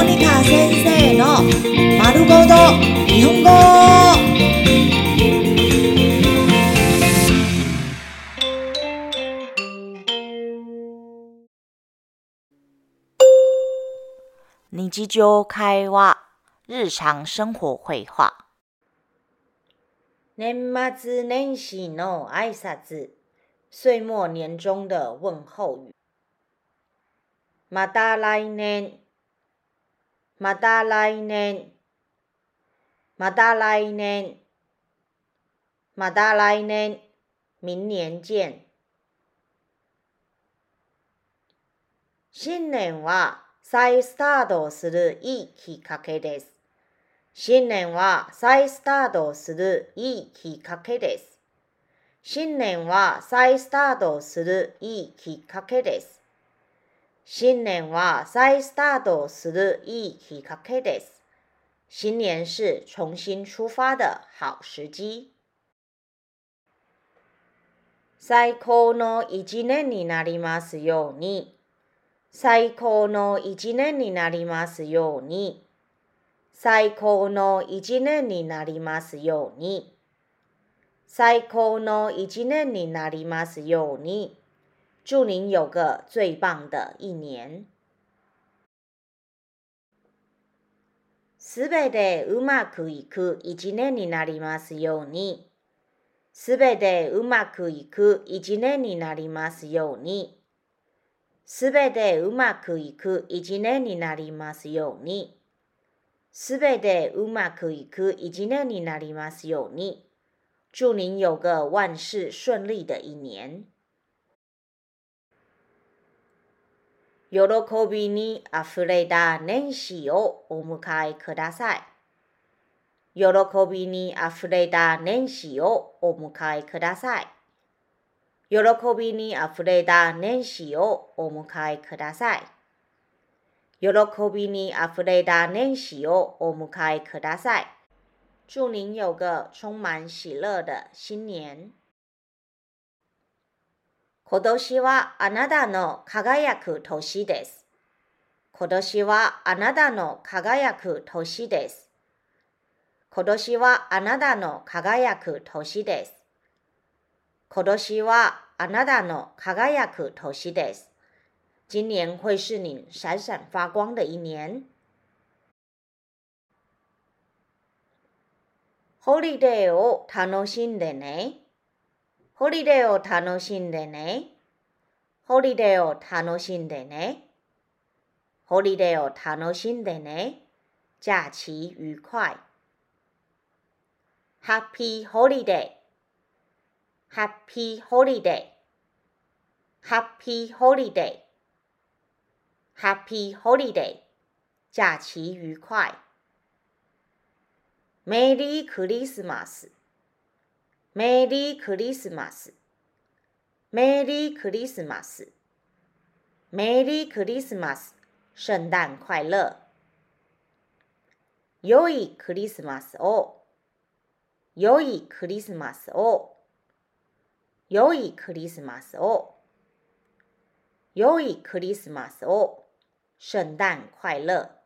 モニカ先生の丸ごと日本語。日常会話、日常生活会話。年末年始の挨拶、岁末年終的問候語。また来年、 また来年、また来年、また来年、明年見。新年は再スタートするいいきっかけです。新年は再スタートするいいきっかけです。新年は再スタートするいいきっかけです。新年は再スタートするいいきっかけです。新年是重新出发的好時機。最高の一年になりますように。最高の一年になりますように。最高の一年になりますように。最高の一年になりますように。祝您有个最棒的一年。すべてうまくいく一年になりますように。すべてうまくいく一年になりますように。すべてうまくいく一年になりますように。すべてうまくいく一年になりますように。祝您有个万事顺利的一年。喜びにあふれた年始をお迎えください。喜びにあふれた年始をお迎えください。喜びにあふれた年始をお迎えください。喜びにあふれた年始をお迎えください。祝您有个充满喜乐的新年。今年はあなたの輝く年です。今年はあなたの輝く年です。今年はあなたの輝く年です。今年はあなたの輝く年です。今年会是你闪闪发光的一年。ホリデーを楽しんでね。ホリデーを楽しんでね。ホリデーを楽しんでね。ホリデーを楽しんでね。假期愉快。Happy Holiday。Happy Holiday。Happy Holiday。Happy Holiday。假期愉快。メリークリスマス。メリークリスマス。メリークリスマス。メリークリスマス。聖誕快樂。良いクリスマスを。良いクリスマスを。良いクリスマスを。良いクリスマスを。聖誕快樂。